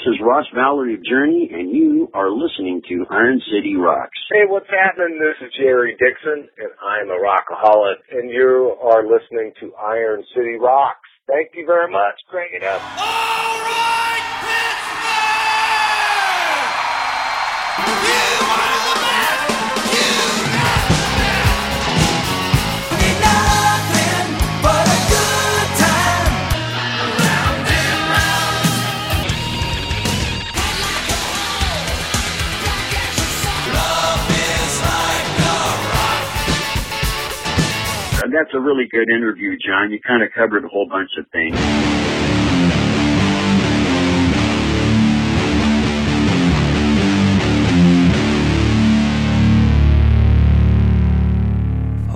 This is Ross Valory of Journey, and you are listening to Iron City Rocks. Hey, what's happening? This is Jerry Dixon, and I'm a rockaholic, and you are listening to Iron City Rocks. Thank you very much. Crank it up. All right, Pittsburgh! You are the That's a really good interview, John. You kind of covered a whole bunch of things.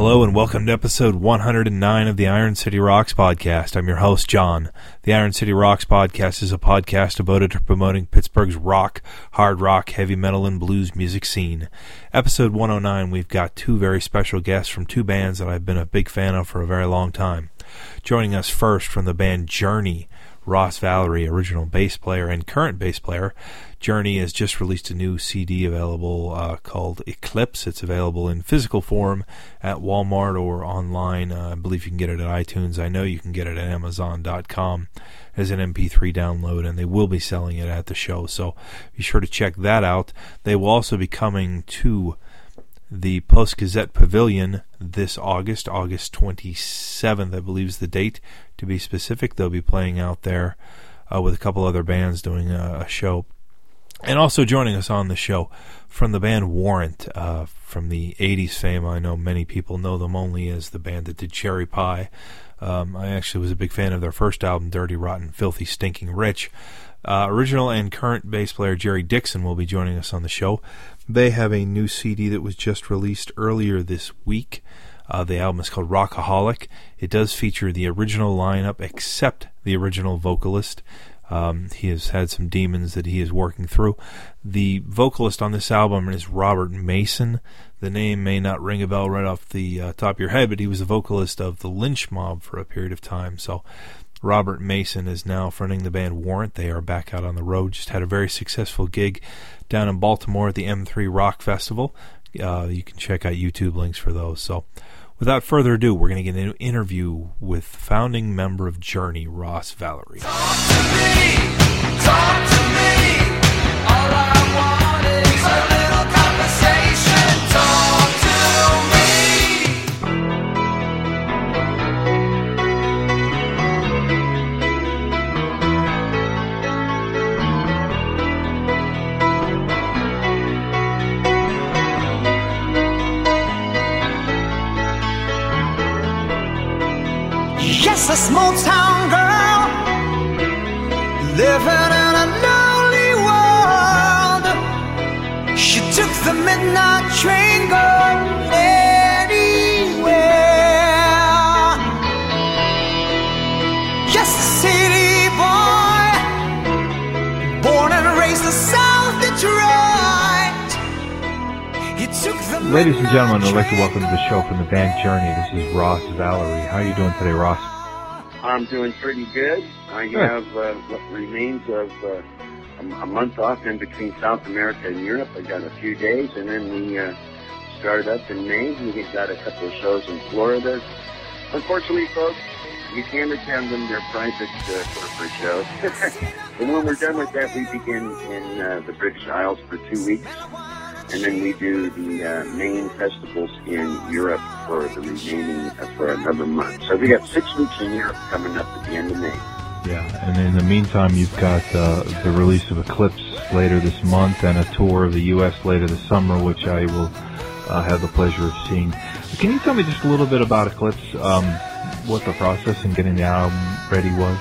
Hello and welcome to episode 109 of the Iron City Rocks podcast. I'm your host, John. The Iron City Rocks podcast is a podcast devoted to promoting Pittsburgh's rock, hard rock, heavy metal, and blues music scene. Episode 109, we've got two very special guests from two bands that I've been a big fan of for a very long time. Joining us first from the band Journey, Ross Valory, original bass player and current bass player. Journey has just released a new CD available uh, called Eclipse. It's available in physical form at Walmart or online. Uh, I believe you can get it at iTunes. I know you can get it at Amazon.com as an MP3 download, and they will be selling it at the show. So be sure to check that out. They will also be coming to the Post Gazette Pavilion this August, August 27th, I believe is the date to be specific. They'll be playing out there uh, with a couple other bands doing a, a show. And also joining us on the show from the band Warrant, uh, from the 80s fame. I know many people know them only as the band that did Cherry Pie. Um, I actually was a big fan of their first album, Dirty, Rotten, Filthy, Stinking Rich. Uh, original and current bass player Jerry Dixon will be joining us on the show. They have a new CD that was just released earlier this week. Uh, the album is called Rockaholic. It does feature the original lineup, except the original vocalist. Um, he has had some demons that he is working through. The vocalist on this album is Robert Mason. The name may not ring a bell right off the uh, top of your head, but he was the vocalist of the Lynch Mob for a period of time. So Robert Mason is now fronting the band Warrant. They are back out on the road. Just had a very successful gig down in Baltimore at the M3 Rock Festival. Uh, you can check out YouTube links for those. So, without further ado, we're going to get an interview with founding member of Journey, Ross Valory. Small town girl living in a lonely world. She took the midnight train going anywhere. Yes, a city boy, born and raised in South Detroit. He took the Ladies and gentlemen, I'd like to welcome to the show from the band Journey. This is Ross Valory. How are you doing today, Ross? I'm doing pretty good. I have uh, what remains of uh, a, month off in between South America and Europe. I got a few days, and then we uh, start up in May. We got a couple of shows in Florida. Unfortunately, folks, you can't attend them. They're private uh, corporate shows. and when we're done with that, we begin in uh, the British Isles for two weeks. And then we do the uh, main festivals in Europe for the remaining, uh, for another month. So we got six weeks in Europe coming up at the end of May. Yeah, and in the meantime, you've got uh, the release of Eclipse later this month and a tour of the U.S. later this summer, which I will uh, have the pleasure of seeing. Can you tell me just a little bit about Eclipse, um, what the process in getting the album ready was?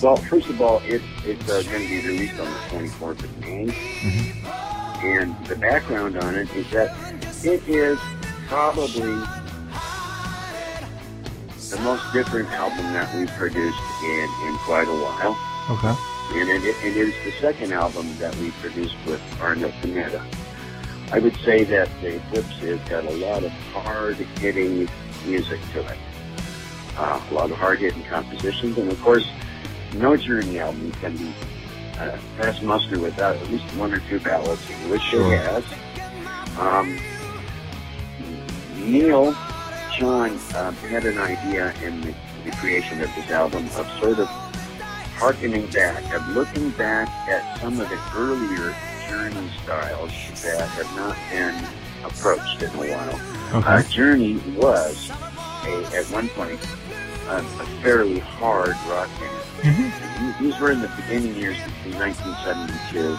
Well, first of all, it, it's uh, going to be released on the 24th of May. And the background on it is that it is probably the most different album that we've produced in, in quite a while. Okay. And it, it is the second album that we produced with Arnel Pineda. I would say that the Eclipse has got a lot of hard-hitting music to it. Uh, a lot of hard-hitting compositions, and of course, no Journey album can be uh, pass muster without at least one or two ballads, which Sure. it has. Um, Neal Schon uh, had an idea in the, the creation of this album of sort of harkening back, of looking back at some of the earlier Journey styles that have not been approached in a while. Uh, Journey was, a, at one point, a, a fairly hard rock band. Mhm. These- were in the beginning years between 1972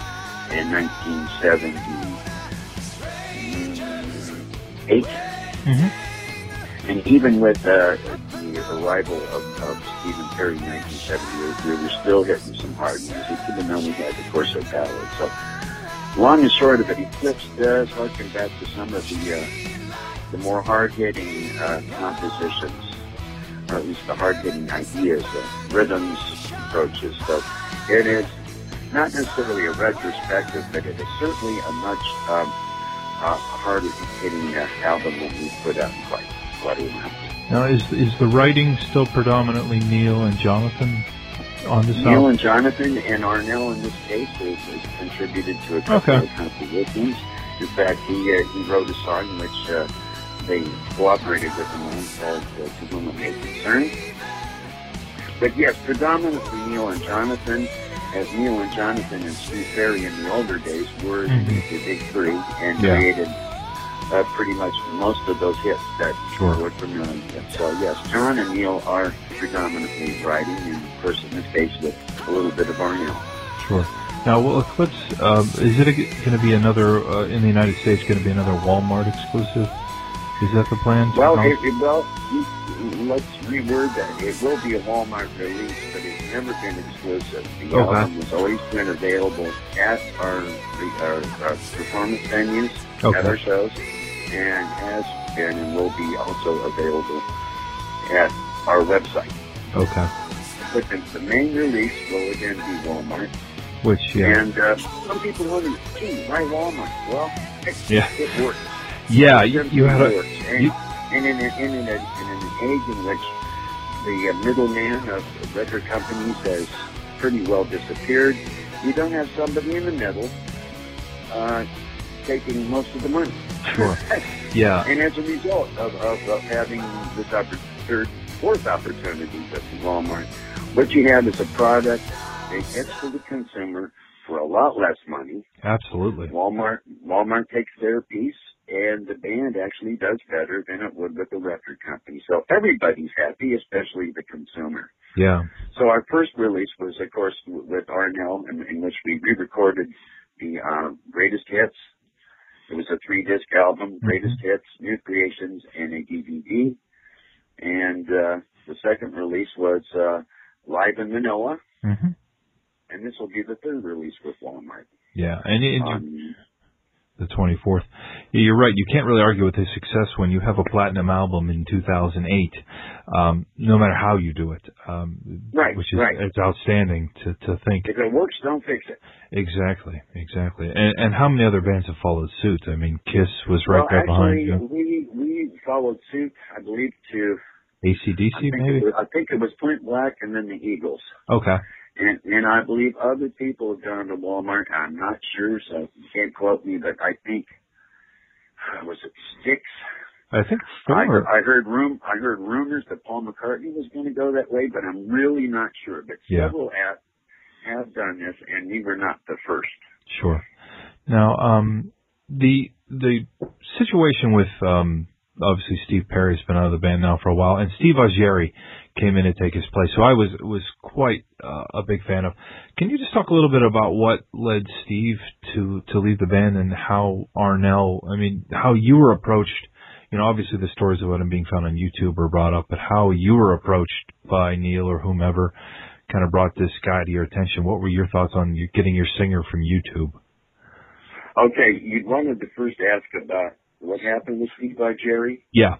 and 1978. Mhm. And even with uh, the arrival of, of Stephen Perry in 1978, we were still hitting some hard music, even though we had the Corso ballad. So, long and short of it, Eclipse does harken back to some of the uh, the more hard-hitting uh, compositions, or at least the hard-hitting ideas, rhythms, approaches. So, it is not necessarily a retrospective, but it is certainly a much um, uh, harder-hitting uh, album than we put out quite quite a while. Now, is is the writing still predominantly Neal and Jonathan on this Neil album? and Jonathan and Arnel in this case has, has contributed to a couple Okay. of compositions. In fact, he uh, he wrote a song which uh, they cooperated with a man called uh, To Whom It May Concern. But yes, predominantly Neal and Jonathan, as Neal and Jonathan and Steve Perry in the older days were Mhm. the, the big three and Yeah. created uh, pretty much most of those hits that Sure. we're familiar with. So yes, John and Neal are predominantly writing, and of course in this case with a little bit of Arnel. Sure. Now, will Eclipse um, is it going to be another uh, in the United States? Going to be another Walmart exclusive? Is that the plan? Well, it, it, well, let's reword that. It will be a Walmart release, but it's never been exclusive. The Okay. album has always been available at our, our, our performance venues, at our shows, and has been and will be also available at our website. okay. But the, the main release will again be Walmart. Which yeah, And uh, some people wonder, gee, why Walmart? Well, it, Yeah. it works. Yeah. You, you had a. And, you- and in, a, in, a, in an age in which the uh, middleman of record companies has pretty well disappeared, you don't have somebody in the middle uh, taking most of the money. sure. Yeah. And as a result of, of, of having this oppor- third, fourth opportunity at Walmart, what you have is a product that gets to the consumer for a lot less money. Absolutely. Walmart Walmart takes their piece, and the band actually does better than it would with the record company. So everybody's happy, especially the consumer. Yeah. So our first release was, of course, with Arnel, in, in which we re-recorded the uh, greatest hits. It was a three-disc album, greatest hits, new creations, and a DVD. And uh, the second release was uh, live in Manila, hmm and this will be the third release with Walmart. Yeah. And, and Um, the 24th. Yeah, you're right. You can't really argue with his success when you have a platinum album in 2008. Um, no matter how you do it, um, Right, Which is right. it's outstanding to to think. if it works, don't fix it. Exactly, exactly. And and how many other bands have followed suit? I mean, Kiss was right well, there actually, behind you. we we followed suit, I believe, to ACDC maybe. was, I think it was Point Black and then the Eagles. Okay. And, and I believe other people have gone to Walmart. I'm not sure, so you can't quote me, but I think was it Styx? I think I heard. I heard room I heard rumors that Paul McCartney was going to go that way, but I'm really not sure. But Yeah. several have have done this, and we were not the first. Sure. Now, um, the the situation with um, obviously Steve Perry's been out of the band now for a while, and Steve Augeri came in to take his place. So I was was quite uh, a big fan of. Can you just talk a little bit about what led Steve to to leave the band and how Arnel? I mean, how you were approached. You know, obviously the stories about him being found on YouTube were brought up, but how you were approached by Neal or whomever kind of brought this guy to your attention. What were your thoughts on you getting your singer from YouTube? Okay, you wanted to first ask about what happened with Steve by Jerry. Yeah.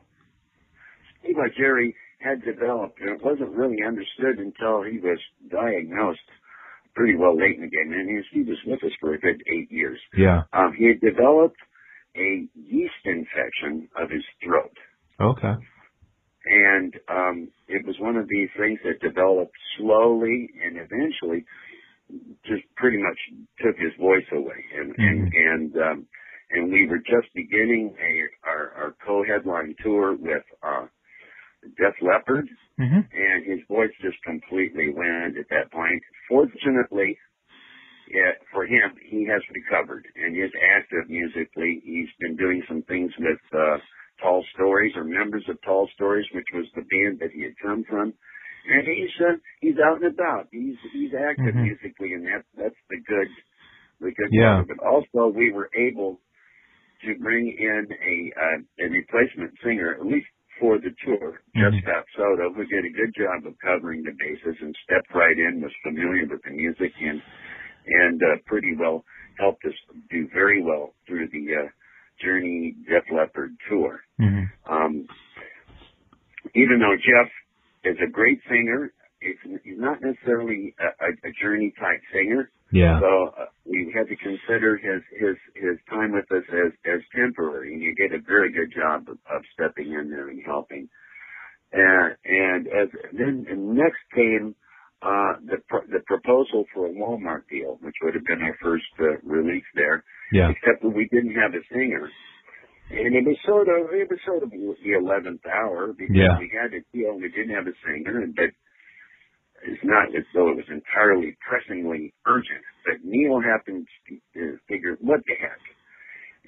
Steve by Jerry had developed, and it wasn't really understood until he was diagnosed pretty well late in the game. And he was with us for a good eight years. Yeah. Um, he had developed a yeast infection of his throat. Okay. And um, it was one of these things that developed slowly and eventually just pretty much took his voice away, and and and um, and we were just beginning a our, our co-headline tour with uh, Def Leppard, hmm and his voice just completely went at that point. Fortunately, yeah, for him, he has recovered and is active musically. He's been doing some things with uh, Tall Stories or members of Tall Stories, which was the band that he had come from. And he's uh, he's out and about. He's he's active Mhm. musically, and that that's the good the good Yeah. part it. Also, we were able to bring in a uh, a replacement singer, at least for the tour. Jeff Mhm. Scott Soto, who did a good job of covering the bases and stepped right in, was familiar with the music, and and uh, pretty well helped us do very well through the uh, Journey Def Leppard tour. hmm Um, even though Jeff is a great singer, it's, he's not necessarily a, a, a Journey type singer. Yeah. So uh, we had to consider his his his time with us as as temporary, and he did a very good job of, of stepping in there and helping. And and as then and next came uh, the pro- the proposal for a Walmart deal, which would have been our first uh, release there Yeah. except that we didn't have a singer. And it was sort of it was sort of the eleventh hour because Yeah. we had a deal and we didn't have a singer, and but it's not as though it was entirely pressingly urgent. But Neal happened to figure what the heck.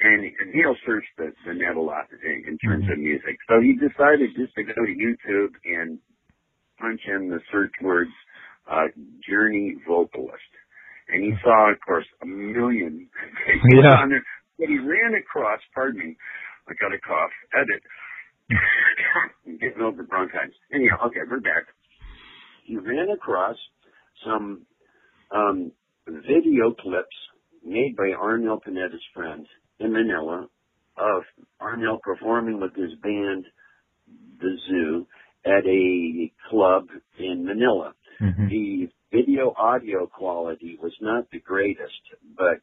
And and Neal searched the, the net a lot in, in terms of music. So he decided just to go to YouTube and punch in the search words uh, Journey vocalist. And he saw, of course, a million Yeah. on there. But he ran across, pardon me, I got a cough, edit. I'm getting over bronchitis. Anyhow, okay, we're back. He ran across some um, video clips made by Arnel Pineda's friends in Manila of Arnel performing with his band, The Zoo, at a club in Manila hmm the video audio quality was not the greatest, but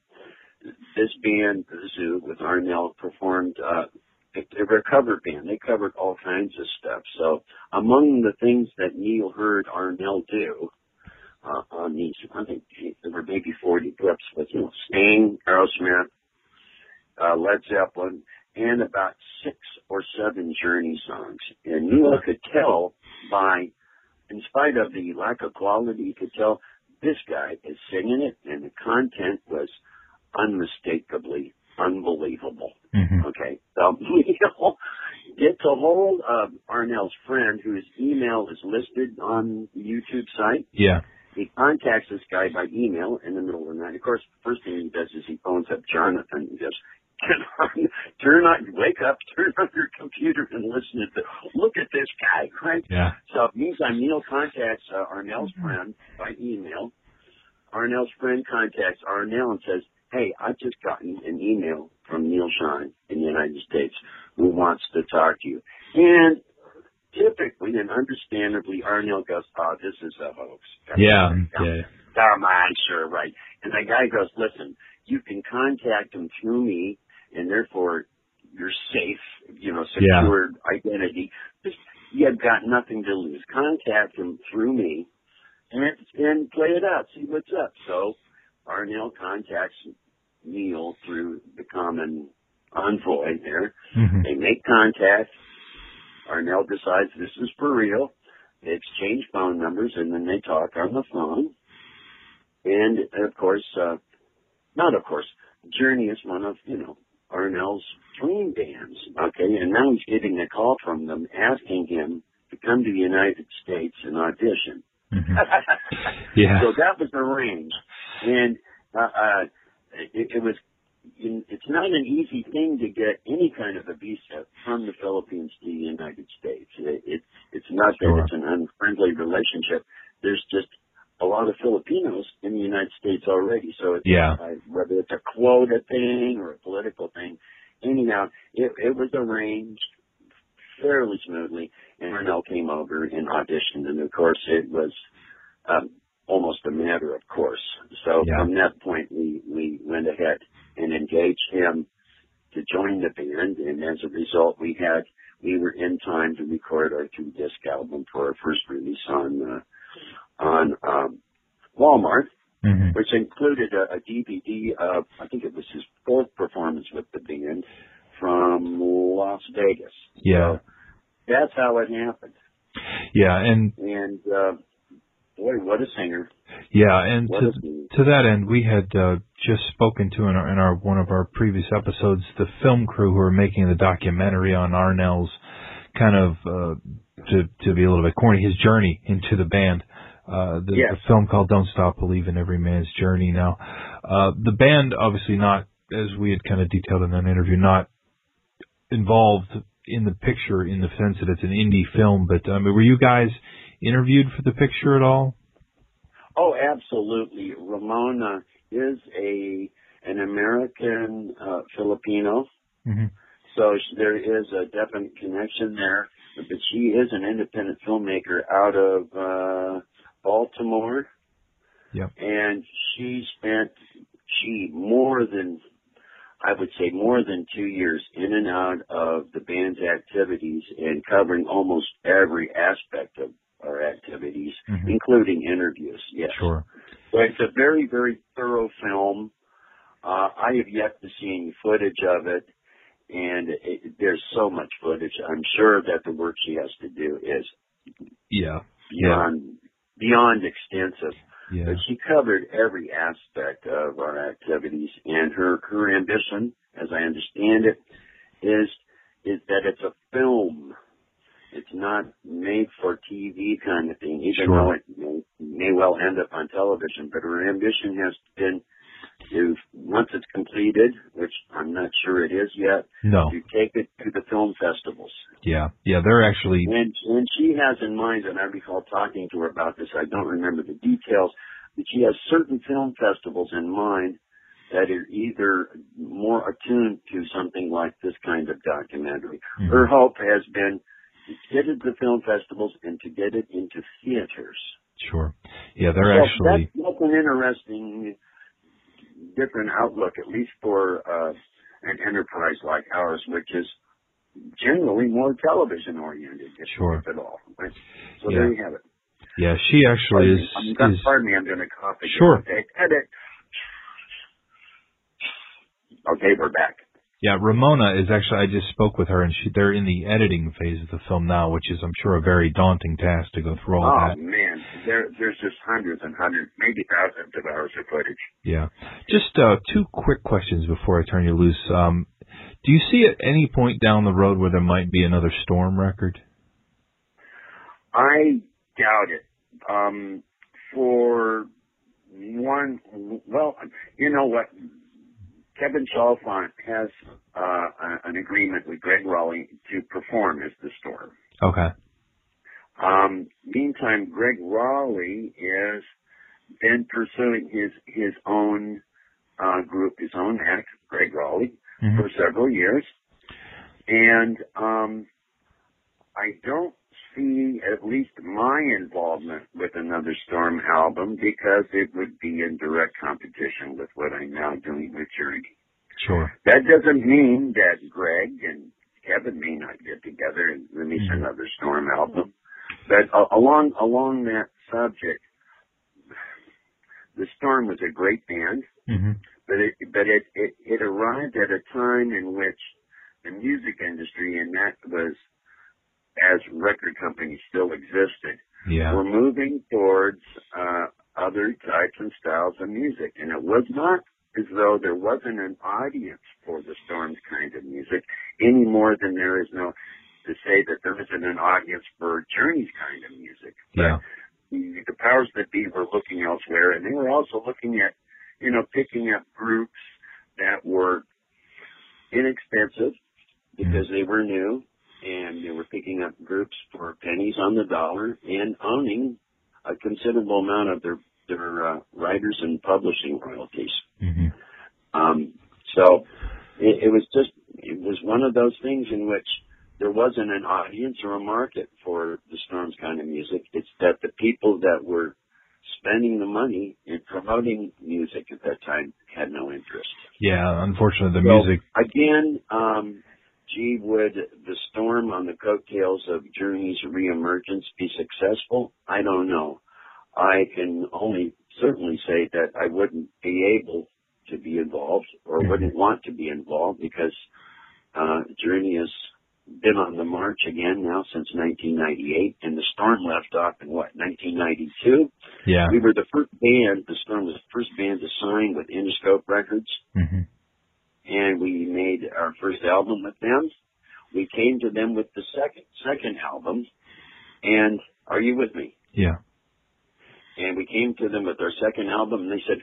this band, the Zoo, with Arnel, performed. Uh, they they were a cover band. They covered all kinds of stuff. So among the things that Neal heard Arnel do uh, on these, I think there were maybe 40 clips, but you know, Sting, Aerosmith, uh, Led Zeppelin, and about six or seven Journey songs. And Neal could tell by in spite of the lack of quality, you could tell this guy is singing it, and the content was unmistakably unbelievable. hmm Okay, so you know, get to hold of Arnel's friend, whose email is listed on the YouTube site. Yeah. He contacts this guy by email in the middle of the night. Of course, the first thing he does is he phones up Jonathan and goes, "Turn on, turn on, wake up, turn on your computer and listen to the, look at this guy, right?" Yeah. So meantime, Neal contacts uh, Arnel's friend by email. Arnel's friend contacts Arnel and says, "Hey, I've just gotten an email from Neal Schon in the United States who wants to talk to you." And typically and understandably, Arnel goes, "Oh, this is a hoax." Yeah. Yeah. Come on, sure, right. And the guy goes, "Listen, you can contact him through me, and therefore you're safe. You know, Yeah. secured identity. Just you've got nothing to lose. Contact him through me." and and play it out, see what's up. So Arnel contacts Neal through the common envoy there. hmm They make contact. Arnel decides this is for real. They exchange phone numbers and then they talk on the phone. And of course, uh, not of course, Journey is one of, you know, Arnel's dream bands. Okay. And now he's getting a call from them asking him to come to the United States and audition. hmm Yeah. So that was arranged, and uh, uh, it, it was. It's not an easy thing to get any kind of a visa from the Philippines to the United States. It, it, it's not Sure. that it's an unfriendly relationship. There's just a lot of Filipinos in the United States already. So it's, Yeah. uh, whether it's a quota thing or a political thing, anyhow, it, it was arranged fairly smoothly. And Arnel came over and auditioned, and of course it was um, almost a matter of course. So Yeah. from that point, we we went ahead and engaged him to join the band, and as a result, we had we were in time to record our two disc album for our first release on uh, on um, Walmart. hmm which included a, a DVD of, I think it was his fourth performance with the band from Las Vegas. Yeah. That's how it happened. Yeah, and And, uh, boy, what a singer. yeah, and What to to that end, we had uh, just spoken to in our, in our one of our previous episodes the film crew who are making the documentary on Arnel's kind of uh, to to be a little bit corny his journey into the band. Uh, the, Yes. the film called "Don't Stop Believing: Every Man's Journey." Now, uh, the band obviously not, as we had kind of detailed in that interview, not involved in the picture in the sense that it's an indie film. But I mean, were you guys interviewed for the picture at all? Oh, absolutely. Ramona is a an American uh, Filipino, Mm-hmm. so sh- there is a definite connection there. But she is an independent filmmaker out of uh, Baltimore. Yep. And she spent she more than I would say more than two years in and out of the band's activities and covering almost every aspect of our activities, Mhm. including interviews. Yes. Sure. So it's a very, very thorough film. Uh, I have yet to see any footage of it, and it, there's so much footage. I'm sure that the work she has to do is Yeah. beyond beyond extensive. Yeah. But she covered every aspect of our activities, and her her ambition, as I understand it, is is that it's a film. It's not made for TV kind of thing, even Sure. though it may, may well end up on television. But her ambition has been to once it's completed, which I'm not sure it is yet, No. to take it to the film festivals. Yeah. Yeah. They're actually. And, and she has in mind, and I recall talking to her about this, I don't remember the details, but she has certain film festivals in mind that are either more attuned to something like this kind of documentary. Mhm. Her hope has been to get it to film festivals and to get it into theaters. Sure. Yeah. They're So actually. that's, that's an interesting, different outlook, at least for uh, an enterprise like ours, which is generally more television oriented, if, Sure. if at all. Right? So Yeah. there you have it. Yeah. She actually Pardon is. me. I'm is pardon me, I'm going to cough again. Sure. Okay, edit. Okay, we're back. Yeah. Ramona is actually. I just spoke with her, and she. They're in the editing phase of the film now, which is, I'm sure, a very daunting task to go through all oh that. man, there, there's just hundreds and hundreds, maybe thousands of hours of footage. Yeah. Just uh, two quick questions before I turn you loose. Um, do you see at any point down the road where there might be another Storm record? I doubt it. Um, for one, well, you know what? Kevin Chalfant has uh, an agreement with Gregg Rolie to perform as the Storm. Okay. Um, meantime, Gregg Rolie is been pursuing his his own uh, group, his own act, Gregg Rolie, Mhm. for several years, and um, I don't see at least my involvement with another Storm album because it would be in direct competition with what I'm now doing with Journey. Sure. That doesn't mean that Greg and Kevin may not get together and release Mhm. another Storm album. But uh, along along that subject, the Storm was a great band, hmm but it but it, it it arrived at a time in which the music industry, and that was as record companies still existed, Yeah. were moving towards uh, other types and styles of music, and it was not as though there wasn't an audience for the Storms kind of music any more than there is no to say that there isn't an audience for Journey's kind of music. Yeah. the, the powers that be were looking elsewhere, and they were also looking at, you know, picking up groups that were inexpensive because they were new, and they were picking up groups for pennies on the dollar and owning a considerable amount of their their uh, writers and publishing royalties. hmm Um, so it, it was just it was one of those things in which there wasn't an audience or a market for the Storms kind of music. It's that the people that were spending the money and promoting music at that time had no interest. Yeah. Unfortunately, the So, music. again, um, gee, would the storm on the coattails of Journey's reemergence be successful? I don't know. I can only certainly say that I wouldn't be able to be involved or Mhm. wouldn't want to be involved because uh, Journey has been on the march again now since 1998, and the Storm left off in what 1992. Yeah. We were the first band. The Storm was the first band to sign with Interscope Records, hmm and we made our first album with them. We came to them with the second second album, and are you with me? Yeah. and we came to them with our second album and they said,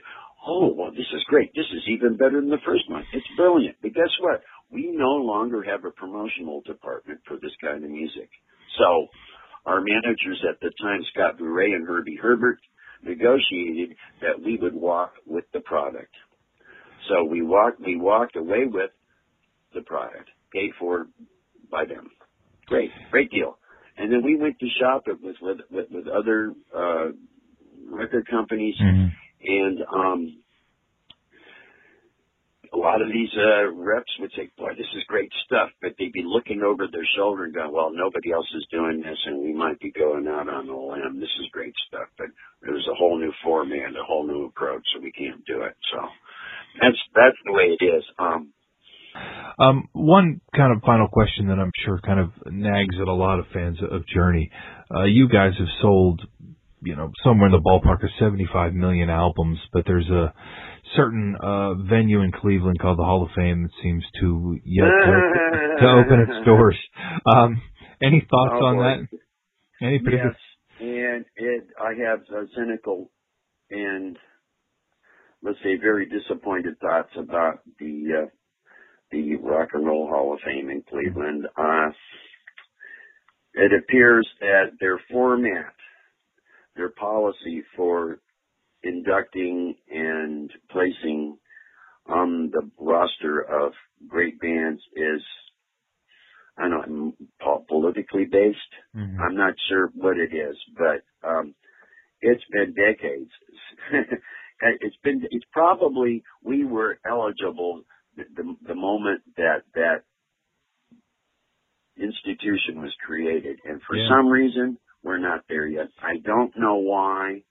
Oh, well, this is great. This is even better than the first one. It's brilliant. But guess what? We no longer have a promotional department for this kind of music. So our managers at the time, Scott Bourret and Herbie Herbert, negotiated that we would walk with the product. So we walked, we walked away with the product, paid for by them. Great, great deal. And then we went to shop it with with with, with other uh, record companies, hmm and um, a lot of these uh, reps would say, "Boy, this is great stuff," but they'd be looking over their shoulder and going, "Well, nobody else is doing this, and we might be going out on a limb. This is great stuff, but there's a whole new format, a whole new approach, so we can't do it." So that's that's the way it is. Um, Um, one kind of final question that I'm sure kind of nags at a lot of fans of Journey. Uh, you guys have sold, you know, somewhere in the ballpark of 75 million albums, but there's a certain uh, venue in Cleveland called the Hall of Fame that seems to yet to, to open its doors. Um, any thoughts Oh, on boy. that? Any particular? Yes, and it, I have a cynical and let's say very disappointed thoughts about the uh, the Rock and Roll Hall of Fame in Cleveland. Uh, it appears that their format, their policy for inducting and placing on the roster of great bands is, I don't know, politically based. Mhm. I'm not sure what it is, but um, it's been decades. it's been it's probably we were eligible the, the the moment that that institution was created, and for Yeah. some reason we're not there yet. I don't know why,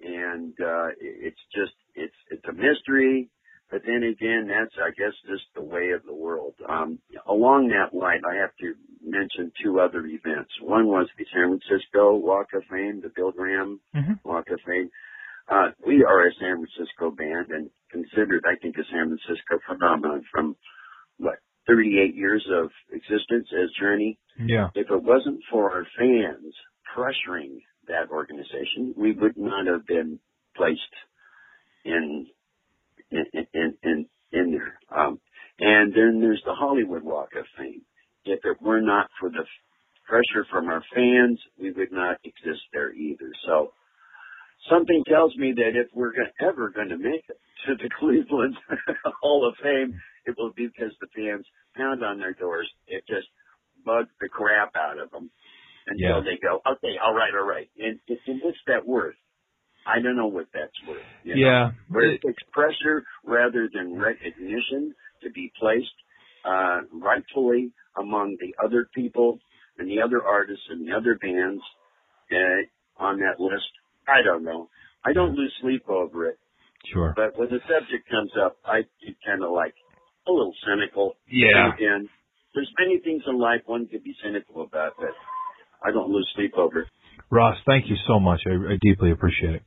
and uh, it's just it's it's a mystery. But then again, that's I guess just the way of the world. Um, along that line, I have to mention two other events. One was the San Francisco Walk of Fame, the Bill Graham Mhm. Walk of Fame. Uh, we are a San Francisco band and considered, I think, a San Francisco phenomenon from what 38 years of existence as Journey. Yeah. If it wasn't for our fans pressuring that organization, we would not have been placed in in in in, in there. Um, and then there's the Hollywood Walk of Fame. If it were not for the pressure from our fans, we would not exist there either. So something tells me that if we're go- ever going to make it to the Cleveland Hall of Fame, it will be because the fans pound on their doors. It just bugs the crap out of them until Yeah. they go, okay, all right, all right. And, and what's that worth? I don't know what that's worth. you know? Yeah. where it takes pressure rather than recognition to be placed uh, rightfully among the other people and the other artists and the other bands uh, on that list. I don't know. I don't lose sleep over it, Sure. but when the subject comes up, I get kind of like a little cynical. Yeah. And there's many things in life one could be cynical about, but I don't lose sleep over it. Ross, thank you so much. I, I deeply appreciate it.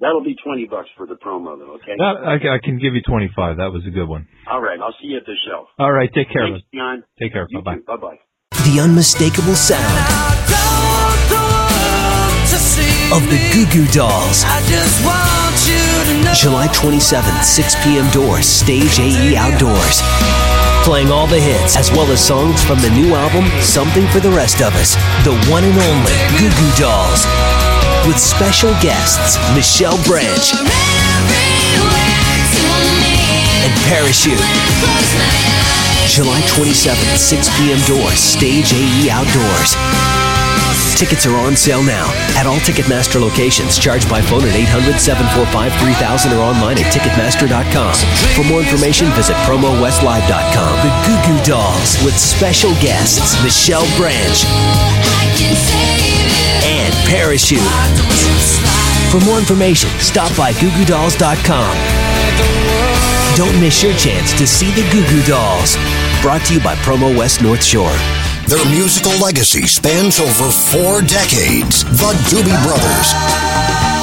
That'll be 20 bucks for the promo though, okay? That, I, I can give you 25. That was a good one. All right, I'll see you at the show. All right. Take care. Thanks, John. Take care. Bye bye. Bye-bye. The unmistakable sound of the. Goo Goo Dolls. I just want you to know. July 27th, 6 p.m. doors, Stage AE Outdoors. Playing all the hits, as well as songs from the new album, Something for the Rest of Us. The one and only Goo Goo Dolls. With special guests, Michelle Branch and Parachute. July 27th, 6 p.m. doors, Stage AE Outdoors. Tickets are on sale now at all Ticketmaster locations. Charged by phone at 800 745 3000 or online at Ticketmaster.com. For more information, visit PromoWestLive.com. The Goo Goo Dolls with special guests Michelle Branch and Parachute. For more information, stop by googoo.dolls.com. Don't miss your chance to see the Goo Goo Dolls. Brought to you by Promo West North Shore. Their musical legacy spans over four decades. The Doobie Brothers.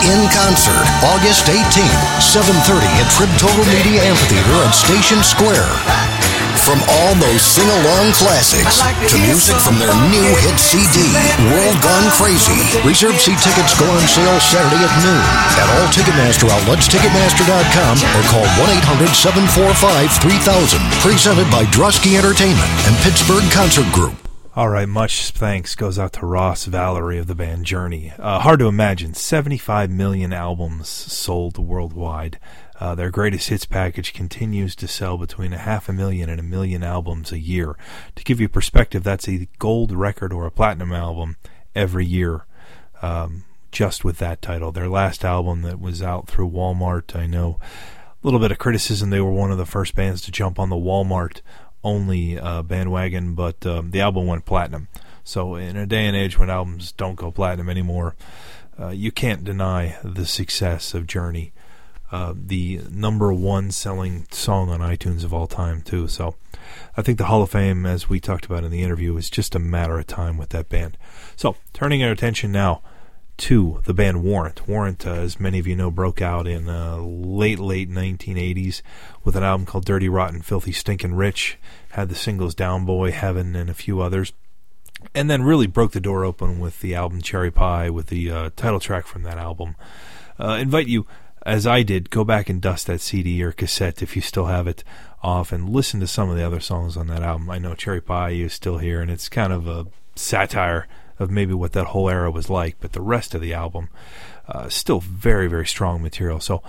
In concert, August 18th, 7.30 at Trib Total Media Amphitheater at Station Square. From all those sing-along classics to music from their new hit CD, World Gone Crazy. Reserve seat tickets go on sale Saturday at noon at all Ticketmaster outlets, Ticketmaster.com, or call 1-800-745-3000. Presented by Drusky Entertainment and Pittsburgh Concert Group. All right, much thanks goes out to Ross Valory of the band Journey. Uh, hard to imagine, 75 million albums sold worldwide. Uh, their greatest hits package continues to sell between a half a million and a million albums a year. To give you perspective, that's a gold record or a platinum album every year. Um, just with that title. Their last album that was out through Walmart, I know a little bit of criticism. They were one of the first bands to jump on the Walmart only uh, bandwagon, but um, the album went platinum. So, in a day and age when albums don't go platinum anymore, uh, you can't deny the success of Journey. Uh, the number one selling song on iTunes of all time, too. So, I think the Hall of Fame, as we talked about in the interview, is just a matter of time with that band. So, turning our attention now to the band Warrant. Warrant, uh, as many of you know, broke out in uh, late, late 1980s with an album called Dirty, Rotten, Filthy, Stinkin' Rich. Had the singles Down Boy, Heaven, and a few others. And then really broke the door open with the album Cherry Pie, with the uh, title track from that album. Uh, invite you, as I did, go back and dust that CD or cassette if you still have it off and listen to some of the other songs on that album. I know Cherry Pie is still here, and it's kind of a satire of maybe what that whole era was like, but the rest of the album uh, still very very strong material. So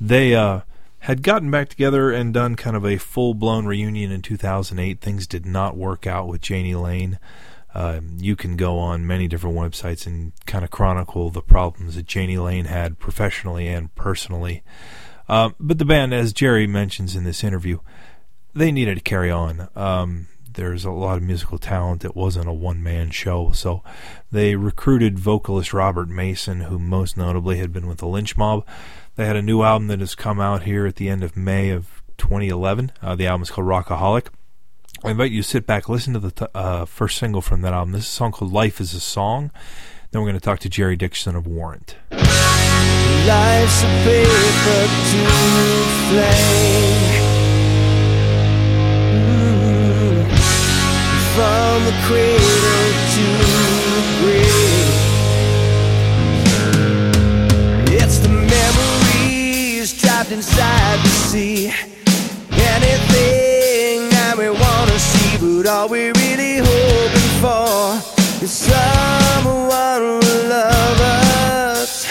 they uh, had gotten back together and done kind of a full blown reunion in 2008. Things did not work out with Jani Lane. Uh, you can go on many different websites and kind of chronicle the problems that Jani Lane had professionally and personally. Uh, but the band, as Jerry mentions in this interview, they needed to carry on. Um, there's a lot of musical talent. It wasn't a one man show. So they recruited vocalist Robert Mason, who most notably had been with the Lynch Mob. They had a new album that has come out here at the end of May of 2011. Uh, the album is called Rockaholic. I invite you to sit back, listen to the t- uh, first single from that album. This is a song called Life is a Song. Then we're going to talk to Jerry Dixon of Warrant. Life's a paper to flame. From the cradle to the grave. It's the memories trapped inside the sea. Anything that we wanna see, but all we really hoping for is someone will love us.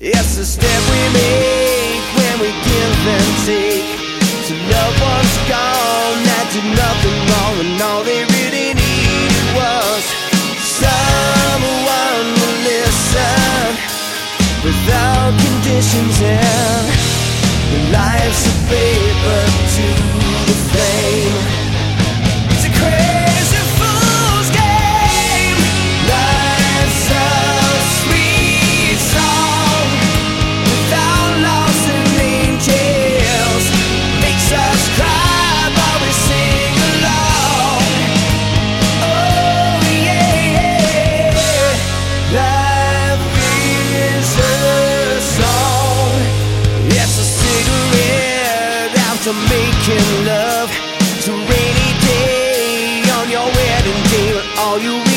It's the step we make when we give and take. To love what's gone did nothing wrong, and all they really needed was someone to listen without conditions. And life's a paper to the flame. After making love. A rainy day on your wedding day, but all you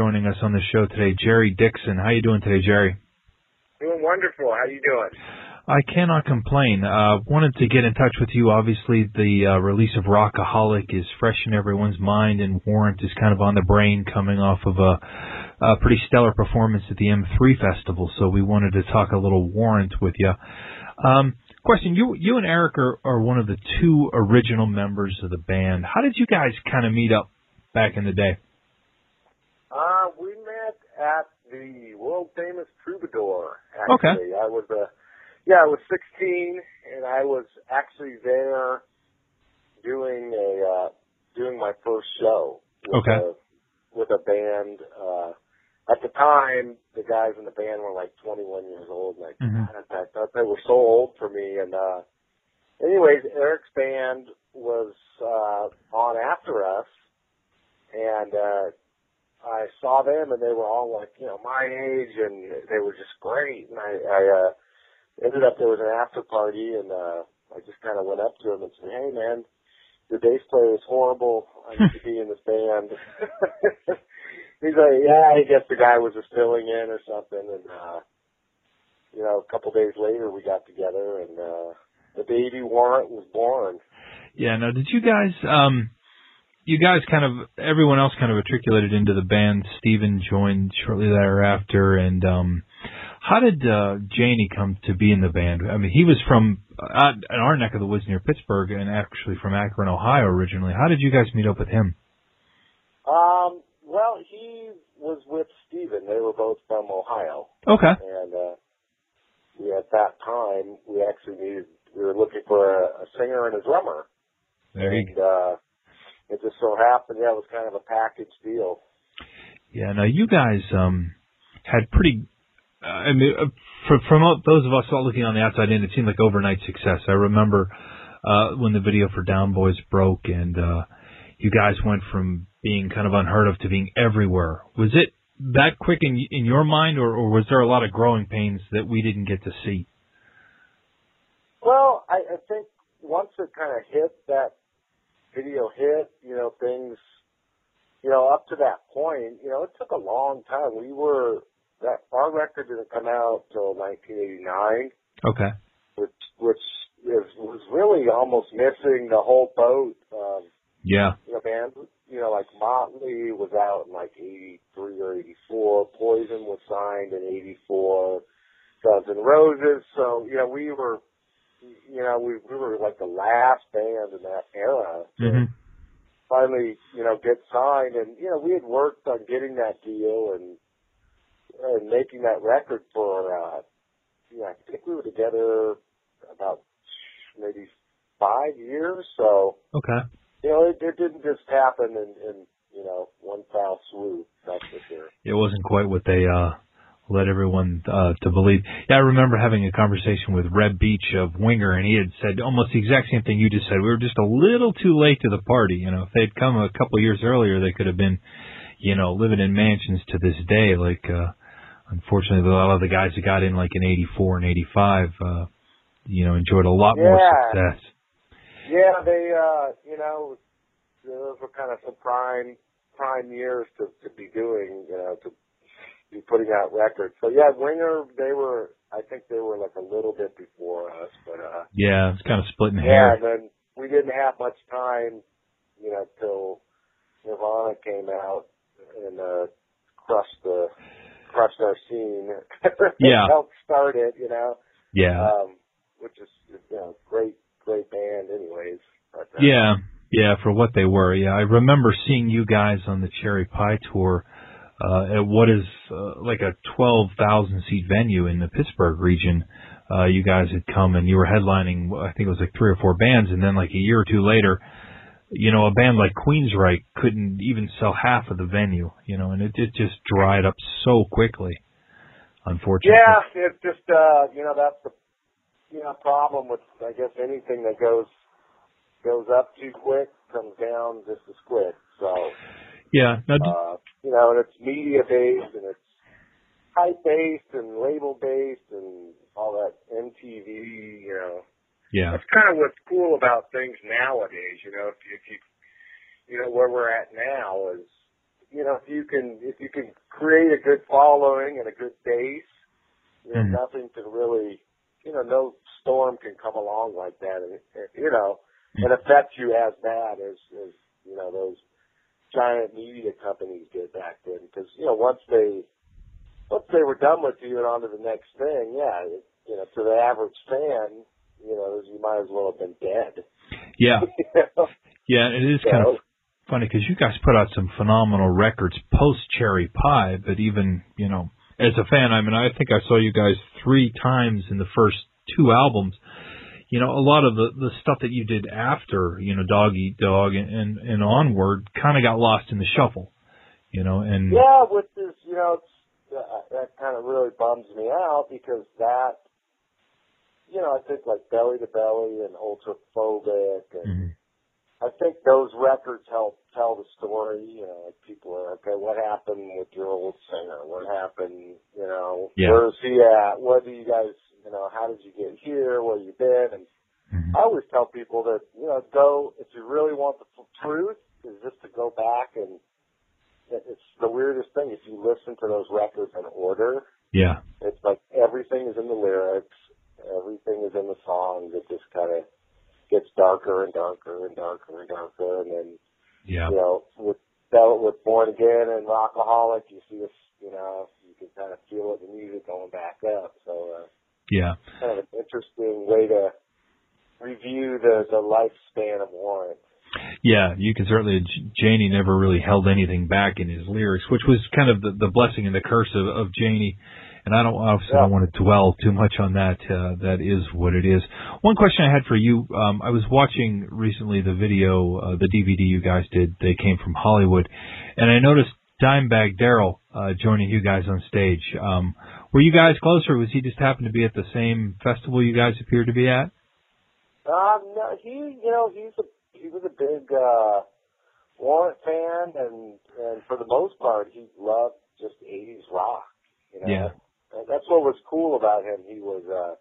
joining us on the show today, Jerry Dixon. How you doing today, Jerry? Doing wonderful. How you doing? I cannot complain. Uh, wanted to get in touch with you. Obviously, the uh, release of Rockaholic is fresh in everyone's mind, and Warrant is kind of on the brain, coming off of a, a pretty stellar performance at the M3 Festival. So we wanted to talk a little Warrant with you. Um, question: You, you and Eric are, are one of the two original members of the band. How did you guys kind of meet up back in the day? Uh, we met at the world famous Troubadour. Actually, Okay. I was a yeah, I was 16, and I was actually there doing a uh, doing my first show. With Okay. A, with a band. Uh, at the time, the guys in the band were like 21 years old, and I, Mhm. I thought they were so old for me. And uh, anyways, Eric's band was uh, on after us, and uh, I saw them, and they were all like, you know, my age, and they were just great. And I, I uh, ended up there was an after party, and uh, I just kind of went up to him and said, "Hey, man, your bass player is horrible. I need to be in this band." He's like, "Yeah, I guess the guy was just filling in or something." And uh, you know, a couple days later, we got together, and uh, the baby Warrant was born. Yeah. Now, did you guys, um, you guys kind of, everyone else kind of matriculated into the band. Steven joined shortly thereafter, and um, how did uh, Jani come to be in the band? I mean, he was from uh, in our neck of the woods near Pittsburgh, and actually from Akron, Ohio, originally. How did you guys meet up with him? Um, well, he was with Steven. They were both from Ohio. Okay. and uh, we at that time we actually needed we were looking for a, a singer and a drummer, There you and uh, it just so happened yeah it was kind of a package deal. Yeah, now you guys um had pretty. Uh, I mean, uh, for, from all, those of us all looking on the outside in, it seemed like overnight success. I remember uh when the video for Down Boys broke, and uh you guys went from being kind of unheard of to being everywhere. Was it that quick in in your mind, or, or was there a lot of growing pains that we didn't get to see? Well, I, I think once it kind of hit that video hit, you know things, you know up to that point, you know it took a long time. We were that our record didn't come out till 1989. Okay. which which is, was really almost missing the whole boat. Um, Yeah. you know, bands, you know, like Motley was out in like '83 or '84. Poison was signed in '84. Guns N' Roses. So you know, we were, you know, we we were like the last band in that era to hmm finally, you know, get signed. And you know, we had worked on getting that deal and and making that record for. uh yeah, I think we were together about maybe five years. So Okay. you know, it, it didn't just happen in, in you know one foul swoop. That's for sure. it wasn't quite what they uh led everyone uh to believe. Yeah, I remember having a conversation with Reb Beach of Winger and he had said almost the exact same thing you just said. We were just a little too late to the party, you know. If they'd come a couple of years earlier they could have been, you know, living in mansions to this day like uh unfortunately a lot of the guys that got in like in 84 and 85 uh you know enjoyed a lot more success. Yeah, they uh, you know, those were kind of some prime prime years to to be doing, you know, to be putting out records. So yeah, Winger, they were. I think they were like a little bit before us, but uh, Yeah, it's kind of splitting half yeah, hairs. and then we didn't have much time, you know, till Nirvana came out and uh crushed the crushed our scene. Yeah. helped start it, you know. Yeah. Um, which is you know great great band, anyways. But, uh, Yeah, yeah, for what they were. Yeah, I remember seeing you guys on the Cherry Pie tour at what is uh, like a 12,000 seat venue in the Pittsburgh region. Uh, you guys had come and you were headlining, I think it was like three or four bands, and then like a year or two later, you know, a band like Queensryche couldn't even sell half of the venue, you know, and it, it just dried up so quickly, unfortunately. Yeah, it's just uh, you know that's the you know problem with I guess anything that goes goes up too quick comes down just as quick. So Yeah. Now, did, uh, you know, and it's media based and it's hype based and label based and all that MTV. You know, yeah. that's kind of what's cool about things nowadays. You know, if you if you you know, where we're at now is, you know, if you can, if you can create a good following and a good base, you know, Mhm. nothing can really, you know, no storm can come along like that, and, and you know, and affect you as bad as, as you know those giant media companies did back then. Because you know, once they once they were done with you and on to the next thing, yeah, it, you know, to the average fan, you know, you might as well have been dead. Yeah, You know? yeah, it is kind So, of funny because you guys put out some phenomenal records post Cherry Pie, but even you know, as a fan, I mean, I think I saw you guys three times in the first two albums. You know, a lot of the the stuff that you did after, you know, Dog Eat Dog and and, and onward, kind of got lost in the shuffle. You know, and Yeah, which is you know it's, uh, that kind of really bums me out because that you know I think like Belly to Belly and Ultraphobic and Mhm. I think those records help tell the story. You know, like people are okay. What happened with your old singer? What happened? You know, Yeah. where's he at? What do you guys? You know, how did you get here? Where you been? And Mhm. I always tell people that you know, go if you really want the truth, is just to go back and it's the weirdest thing. If you listen to those records in order, yeah, it's like everything is in the lyrics, everything is in the songs. It just kind of gets darker and darker and darker and darker, and then yeah, you know, with Bell with Born Again and Rockaholic, you see this, you know, you can kind of feel it in the music going back up. So, uh, yeah. kind of an interesting way to review the the lifespan of Warrant. Yeah, you can certainly. Jani never really held anything back in his lyrics, which was kind of the, the blessing and the curse of, of Jani. And I don't obviously Yeah. don't want to dwell too much on that. Uh, that is what it is. One question I had for you: um, I was watching recently the video, uh, the DVD you guys did. They came from Hollywood, and I noticed Dimebag Darrell uh, joining you guys on stage. Um, were you guys close, or was he just happened to be at the same festival you guys appear to be at? Um, no, he, you know, he's a he was a big uh Warrant fan, and and for the most part, he loved just '80s rock. You know, Yeah. and that's what was cool about him. He was, uh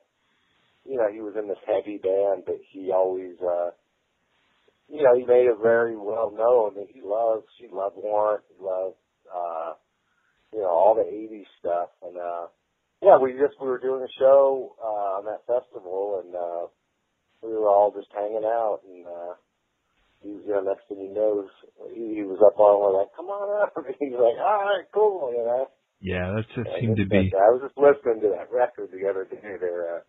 you know, he was in this heavy band, but he always, uh you know, he made it very well known that he loved, he loved Warrant, he loved, uh, you know, all the '80s stuff, and uh yeah, we just we were doing a show uh on that festival, and uh we were all just hanging out and uh he was you know next thing he knows he, he was up on we're like, Come on up and he's like, All right, cool, you know. Yeah, that And seemed to be. I was just listening to that record the other day, their uh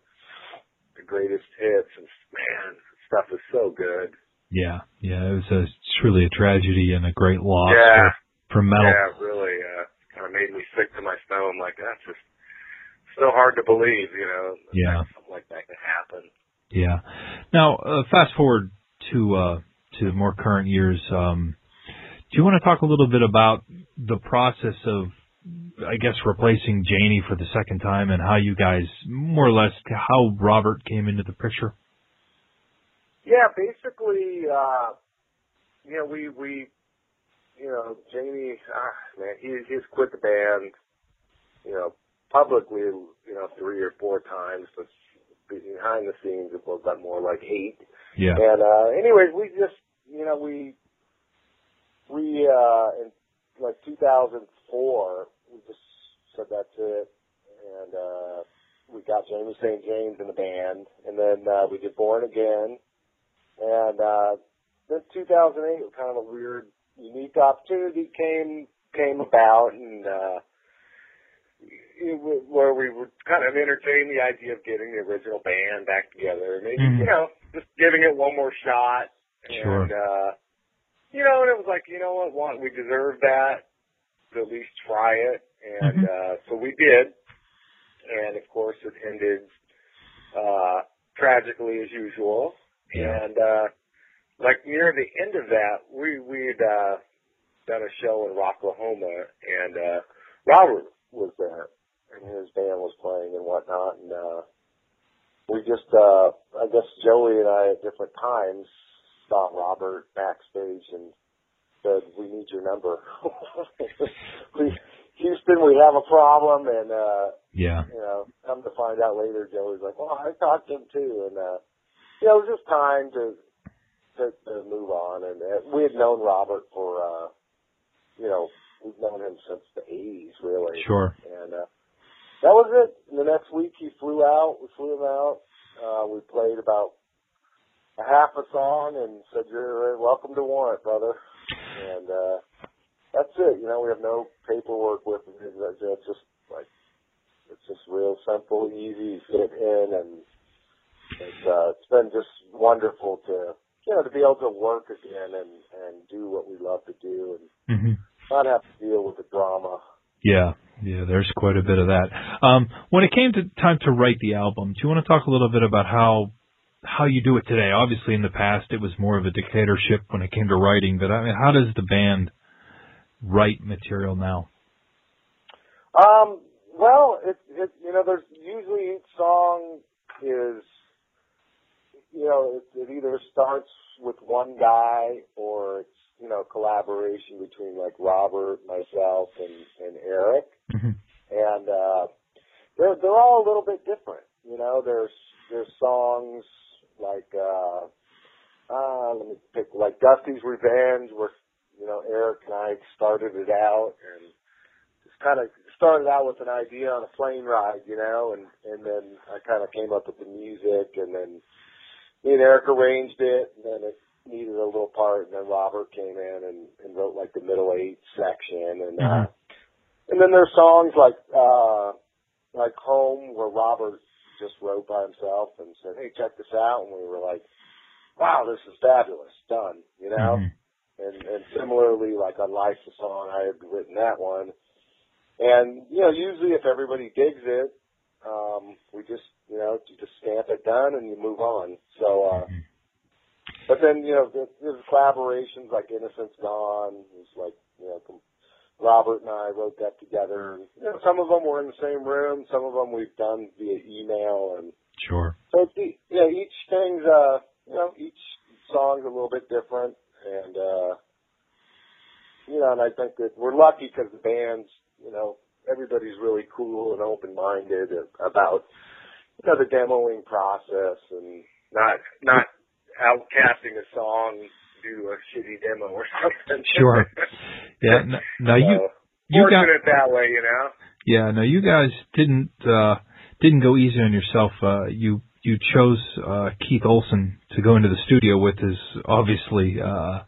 the greatest hits and man, stuff is so good. Yeah, yeah, it was a truly a tragedy and a great loss Yeah. for, for metal. Yeah, really uh kinda made me sick to my stomach. I'm like, that's just so hard to believe, you know, Yeah. something like that could happen. Yeah. Now, uh, fast forward to uh, to more current years. Um, do you want to talk a little bit about the process of, I guess, replacing Jani for the second time, and how you guys, more or less, how Robert came into the picture? Yeah, basically, uh, you know, we, we, you know, Jani, ah, man, he, he's quit the band, you know, publicly, you know, three or four times, but behind the scenes it was about more like eight. Yeah. And, uh, anyways, we just, you know, we, we, uh, in like 2004, we just said that's it. And, uh, we got Jamie St. James in the band, and then, uh, we did Born Again. And uh, then 2008 was kind of a weird, unique opportunity came came about, and uh, where we would kind of entertain the idea of getting the original band back together, maybe Mhm. you know just giving it one more shot. Sure. And uh, you know, and it was like, you know what, want we deserve that to at least try it, and Mhm. uh, so we did. And of course, it ended uh, tragically as usual. Yeah. And uh like near the end of that, we we'd uh done a show in Rocklahoma and uh Robert was there and his band was playing and whatnot and uh we just uh I guess Joey and I at different times saw Robert backstage and said, We need your number. we Houston, we have a problem and uh Yeah. you know, come to find out later, Joey's like, well, I talked to him too, and uh, you know, it was just time to to, to move on, and uh, we had known Robert for, uh, you know, we've known him since the '80s, really. Sure. And uh, that was it. And the next week he flew out. We flew him out. Uh, we played about a half a song and said, "You're welcome to Warrant, brother." And uh, that's it. You know, we have no paperwork with it. It's just like it's just real simple, easy, fit in, and it's uh, it's been just wonderful to you know to be able to work again and and do what we love to do and hmm not have to deal with the drama. Yeah, yeah, there's quite a bit of that. Um, when it came to time to write the album, do you want to talk a little bit about how how you do it today? Obviously, in the past, it was more of a dictatorship when it came to writing, but I mean, how does the band write material now? Um, well, it, it you know, there's usually each song is you know, it, it either starts with one guy or it's you know collaboration between like Robert, myself, and and Eric, hmm and uh, they're they're all a little bit different. You know, there's there's songs like uh, uh, let me pick like Dusty's Revenge, where you know Eric and I started it out and just kind of started out with an idea on a plane ride, you know, and and then I kind of came up with the music, and then me and Eric arranged it, and then it needed a little part, and then Robert came in and, and wrote like the middle eight section, and uh, and then there's songs like uh, like Home, where Robert just wrote by himself and said, "Hey, check this out," and we were like, "Wow, this is fabulous, done," you know. Mhm. And and similarly, like on Life's a Song, I had written that one, and you know, usually if everybody digs it, um, we just you know you just stamp it done and you move on. So. uh Mhm. But then, you know, there- there's collaborations like Innocence Gone. It's like, you know, com- Robert and I wrote that together. And, you know, some of them were in the same room. Some of them we've done via email. And Sure. so, it's, you know, each thing's, uh, you know, each song's a little bit different. And, uh, you know, and I think that we're lucky because the band's, you know, everybody's really cool and open-minded about, you know, the demoing process and not, not outcasting a song due to a shitty demo or something. Sure. Yeah. n- Now you So, you got fortunate that way, you know. yeah. Now you guys didn't uh, didn't go easy on yourself. Uh, you you chose uh, Keith Olson to go into the studio with his obviously uh,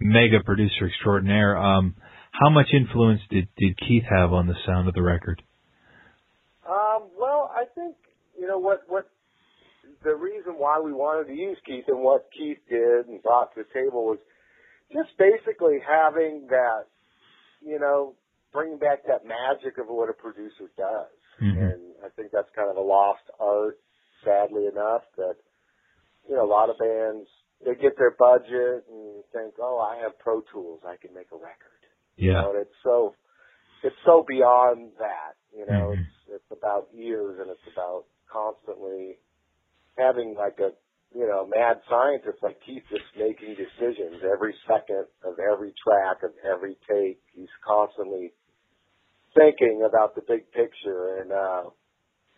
mega producer extraordinaire. Um, how much influence did did Keith have on the sound of the record? Um, well, I think you know what what the reason why we wanted to use Keith and what Keith did and brought to the table was just basically having that, you know, bringing back that magic of what a producer does. Mhm. And I think that's kind of a lost art, sadly enough, that, you know, a lot of bands, they get their budget and think, oh, I have Pro Tools, I can make a record. You Yeah. know, and it's so, it's so beyond that, you know, Mhm. it's, it's about ears and it's about constantly having like a, you know, mad scientist like Keith just making decisions every second of every track of every take. He's constantly thinking about the big picture and, uh,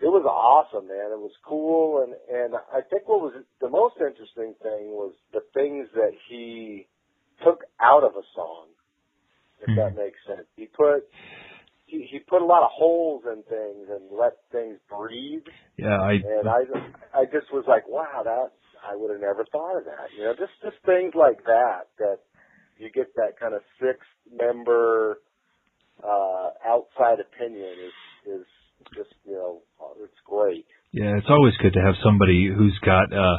it was awesome, man. It was cool, and and I think what was the most interesting thing was the things that he took out of a song, if that makes sense. He put he he put a lot of holes in things and let things breathe, Yeah. I and I I just was like, wow, that I would have never thought of that. You know, just just things like that that you get that kind of six member uh outside opinion is is just you know it's great. Yeah, it's always good to have somebody who's got uh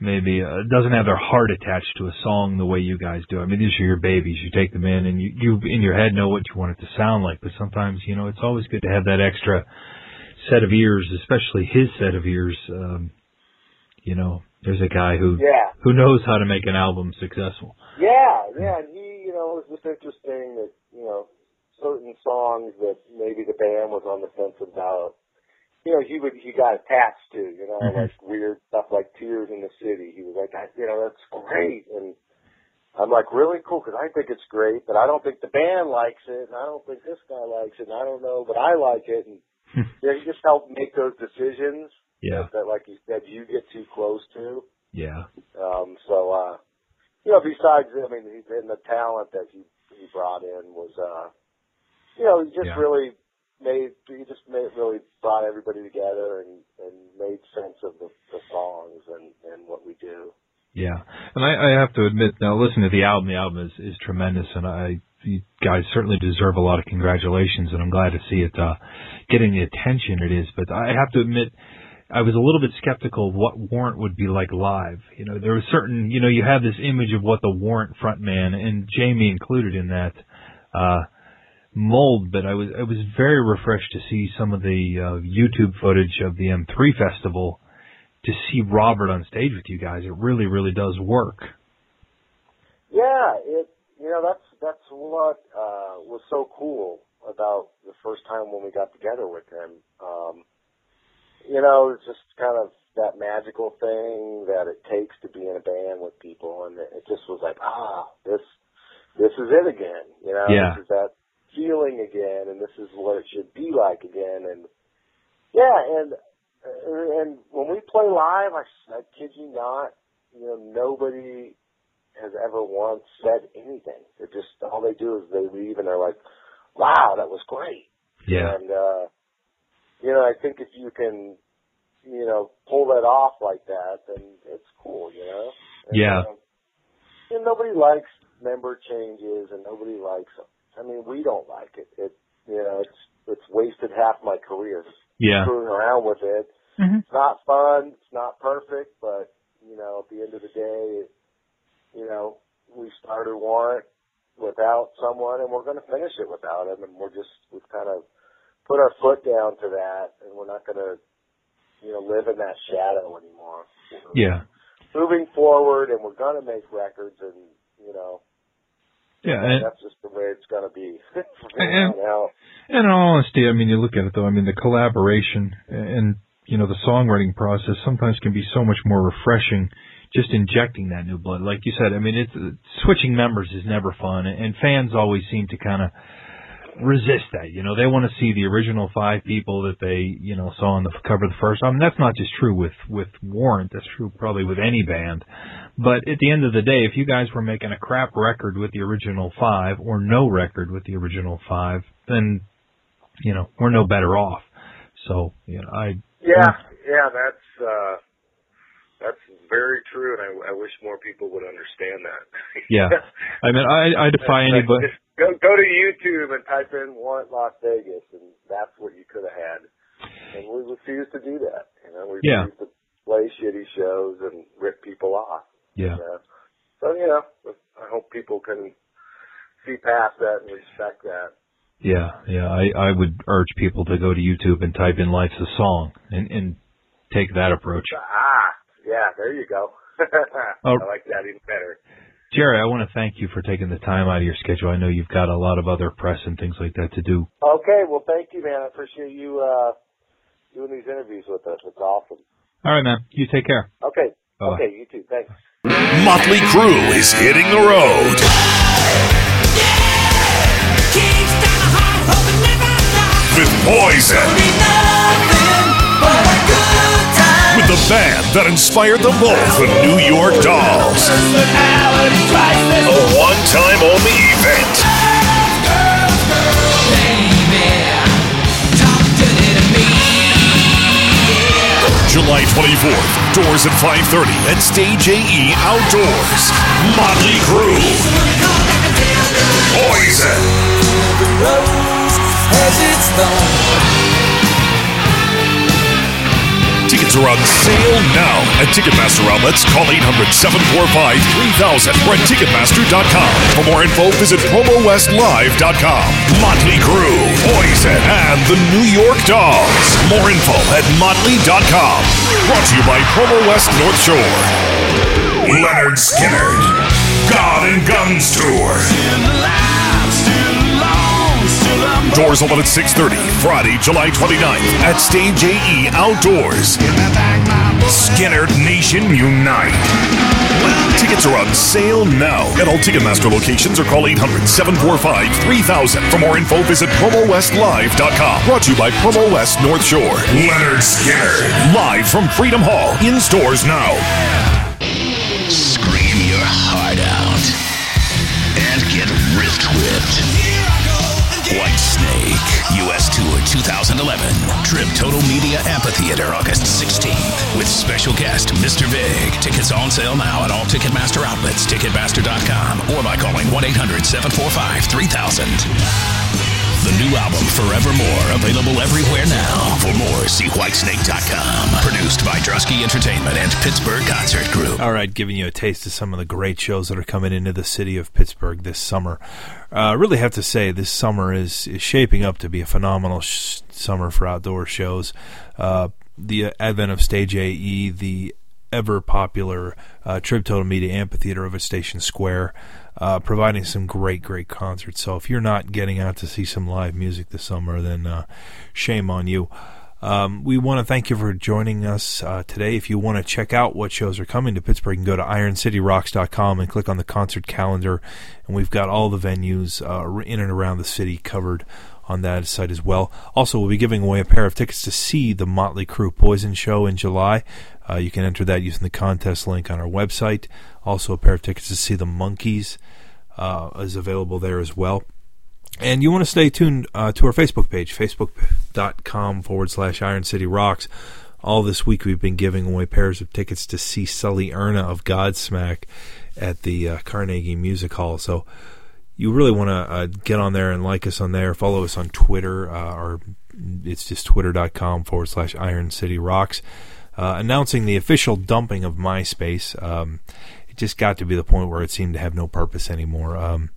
maybe uh, doesn't have their heart attached to a song the way you guys do. I mean, these are your babies. You take them in and you you in your head know what you want it to sound like, but sometimes, you know, it's always good to have that extra set of ears, especially his set of ears. Um you know, there's a guy who Yeah. who knows how to make an album successful. Yeah, yeah, and he, you know, it was just interesting that, you know, certain songs that maybe the band was on the fence about, you know, he would, he got attached to, you know, Mhm. like weird stuff like Tears in the City. He was like, I, you know, that's great. And I'm like, really cool, because I think it's great, but I don't think the band likes it, and I don't think this guy likes it, and I don't know, but I like it. And, yeah, he just helped make those decisions Yeah. that, like you said, you get too close to. Yeah. Um, so, uh, you know, besides, I mean, and the talent that he he brought in was, uh, you know, just Yeah. really made he just made really brought everybody together and and made sense of the, the songs and and what we do. Yeah, and I, I have to admit, now listening to the album, the album is, is tremendous, and I you guys certainly deserve a lot of congratulations, and I'm glad to see it uh, getting the attention it is. But I have to admit, I was a little bit skeptical of what Warrant would be like live. You know, there was certain, you know, you have this image of what the Warrant frontman, and Jamie included in that. Uh, mold, but I was I was very refreshed to see some of the uh, YouTube footage of the M3 festival to see Robert on stage with you guys. It really, really does work. Yeah, it you know that's that's what uh, was so cool about the first time when we got together with him. Um, you know, it's just kind of that magical thing that it takes to be in a band with people, and it just was like, ah, this this is it again. You know, Yeah. this is that feeling again, and this is what it should be like again. And yeah, and and when we play live, I, I kid you not, you know, nobody has ever once said anything. They're just all they do is they leave and they're like, "Wow, that was great." Yeah. And uh, you know, I think if you can, you know, pull that off like that, then it's cool. You know. And, Yeah. um, and nobody likes member changes, and nobody likes. I mean, we don't like it. It, you know, it's it's wasted half my career Yeah. screwing around with it. Mhm. It's not fun. It's not perfect, but you know, at the end of the day, you know, we started Warrant without someone, and we're going to finish it without him, and we're just we've kind of put our foot down to that, and we're not going to, you know, live in that shadow anymore. We're Yeah. moving forward, and we're going to make records, and you know, Yeah. And, that's just the way it's going to be And- out. and in all honesty, I mean, you look at it though. I mean, the collaboration and you know the songwriting process sometimes can be so much more refreshing. Just injecting that new blood, like you said. I mean, it's switching members is never fun, and fans always seem to kind of resist that. You know, they want to see the original five people that they, you know, saw on the cover of the first album. That's not just true with with Warrant. That's true probably with any band. But at the end of the day, if you guys were making a crap record with the original five or no record with the original five, then you know we're no better off. So you know, I Yeah, yeah, that's uh that's very true, and I, I wish more people would understand that. yeah, I mean, I I defy anybody. Just go go to YouTube and type in "Warrant Las Vegas," and that's what you could have had. And we refuse to do that. You know, we Yeah. refuse to play shitty shows and rip people off. Yeah, Uh, so you know, I hope people can see past that and respect that. yeah, yeah. I I would urge people to go to YouTube and type in "Life's a Song" and and take that approach. Ah, yeah, there you go. Oh. I like that even better. Jerry, I want to thank you for taking the time out of your schedule. I know you've got a lot of other press and things like that to do. Okay, well, thank you, man. I appreciate you uh, doing these interviews with us. It's awesome. All right, man. You take care. Okay. Bye-bye. Okay, you too. Thanks. Motley Crue is hitting the road with Poison. With the band that inspired them both, the New York Dolls. A one-time only event. July 24th, doors at 5.30 at Stage AE Outdoors. Motley Crue. Poison. Tickets are on sale now at Ticketmaster outlets. Call 800-745-3000 or at Ticketmaster.com. For more info, visit PromoWestLive.com. Motley Crue, Poison, and the New York Dolls. More info at Motley.com. Brought to you by Promo West North Shore. Lynyrd Skynyrd. God and Guns Tour. Doors open at 6.30, Friday, July 29th at Stage AE Outdoors. Skynyrd Nation Unite. Tickets are on sale now at all Ticketmaster locations or call 800 745 3000. For more info, visit PromoWestLive.com. Brought to you by Promo West North Shore. Lynyrd Skynyrd. Live from Freedom Hall. In stores now. Scream your heart out and get rift whipped. Whitesnake, U.S. Tour 2011, Trib Total Media Amphitheater, August 16th, with special guest Mr. Big. Tickets on sale now at all Ticketmaster outlets, Ticketmaster.com, or by calling 1 800 745 3000. The new album, Forevermore, available everywhere now. For more, see Whitesnake.com. Produced by Drusky Entertainment and Pittsburgh Concert Group. All right, giving you a taste of some of the great shows that are coming into the city of Pittsburgh this summer. I uh, really have to say, this summer is, is shaping up to be a phenomenal sh- summer for outdoor shows. Uh, the advent of Stage AE, the ever popular uh, Trib Total Media Amphitheater over Station Square uh, providing some great, great concerts. So if you're not getting out to see some live music this summer, then uh, shame on you. Um, we want to thank you for joining us uh, today. If you want to check out what shows are coming to Pittsburgh, you can go to ironcityrocks.com and click on the concert calendar. And we've got all the venues uh, in and around the city covered on that site as well. Also, we'll be giving away a pair of tickets to see the Motley Crue Poison show in July. Uh, you can enter that using the contest link on our website. Also, a pair of tickets to see the Monkees uh, is available there as well. And you want to stay tuned uh, to our Facebook page, facebook.com forward slash Iron City Rocks. All this week we've been giving away pairs of tickets to see Sully Erna of Godsmack at the uh, Carnegie Music Hall. So you really want to uh, get on there and like us on there. Follow us on Twitter, uh, or it's just twitter.com forward slash Iron City Rocks uh, announcing the official dumping of MySpace. Um, it just got to be the point where it seemed to have no purpose anymore. Um,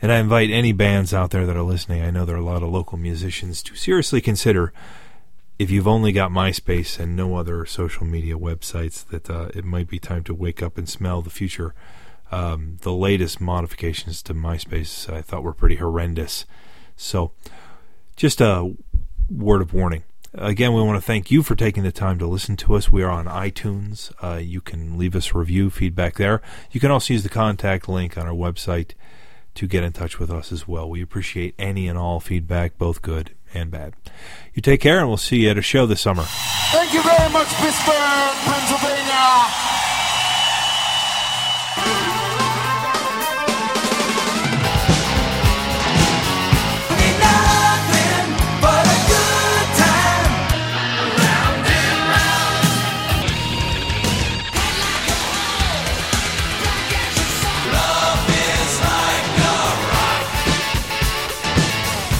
and I invite any bands out there that are listening, I know there are a lot of local musicians, to seriously consider if you've only got MySpace and no other social media websites, that uh, it might be time to wake up and smell the future. Um, the latest modifications to MySpace I thought were pretty horrendous. So, just a word of warning. Again, we want to thank you for taking the time to listen to us. We are on iTunes. Uh, you can leave us review, feedback there. You can also use the contact link on our website to get in touch with us as well. We appreciate any and all feedback, both good and bad. You take care, and we'll see you at a show this summer. Thank you very much, Pittsburgh, Pennsylvania.